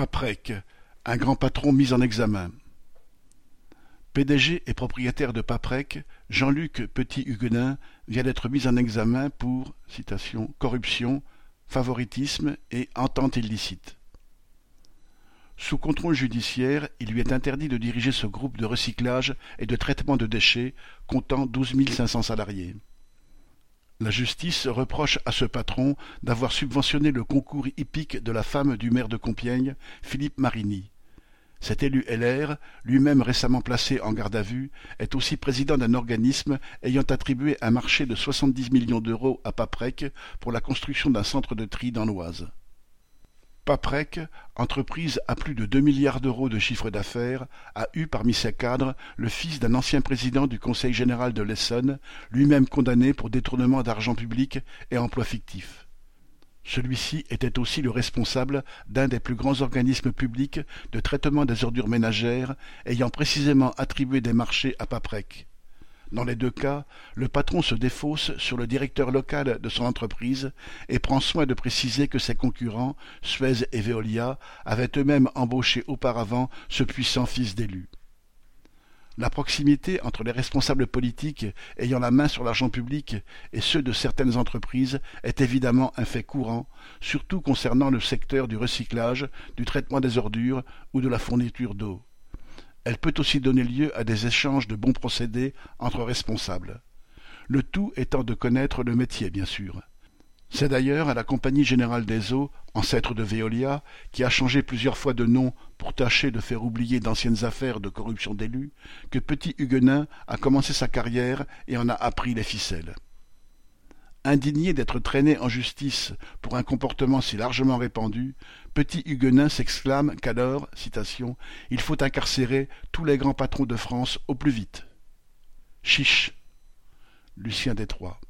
Paprec, un grand patron mis en examen. PDG et propriétaire de Paprec, Jean-Luc Petit-Huguenin vient d'être mis en examen pour corruption, favoritisme et entente illicite. Sous contrôle judiciaire, il lui est interdit de diriger ce groupe de recyclage et de traitement de déchets comptant douze mille cinq cents salariés. La justice reproche à ce patron d'avoir subventionné le concours hippique de la femme du maire de Compiègne, Philippe Marini. Cet élu LR, lui-même récemment placé en garde à vue, est aussi président d'un organisme ayant attribué un marché de 70 millions d'euros à Paprec pour la construction d'un centre de tri dans l'Oise. Paprec, entreprise à plus de deux milliards d'euros de chiffre d'affaires, a eu parmi ses cadres le fils d'un ancien président du Conseil général de l'Essonne, lui-même condamné pour détournement d'argent public et emploi fictif. Celui-ci était aussi le responsable d'un des plus grands organismes publics de traitement des ordures ménagères ayant précisément attribué des marchés à Paprec. Dans les deux cas, le patron se défausse sur le directeur local de son entreprise et prend soin de préciser que ses concurrents, Suez et Veolia, avaient eux-mêmes embauché auparavant ce puissant fils d'élu. La proximité entre les responsables politiques ayant la main sur l'argent public et ceux de certaines entreprises est évidemment un fait courant, surtout concernant le secteur du recyclage, du traitement des ordures ou de la fourniture d'eau. Elle peut aussi donner lieu à des échanges de bons procédés entre responsables. Le tout étant de connaître le métier, bien sûr. C'est d'ailleurs à la Compagnie générale des eaux, ancêtre de Veolia, qui a changé plusieurs fois de nom pour tâcher de faire oublier d'anciennes affaires de corruption d'élus, que Petit Huguenin a commencé sa carrière et en a appris les ficelles. Indigné d'être traîné en justice pour un comportement si largement répandu, Petit Huguenin s'exclame qu'alors, citation, il faut incarcérer tous les grands patrons de France au plus vite. Chiche. Lucien Détroit.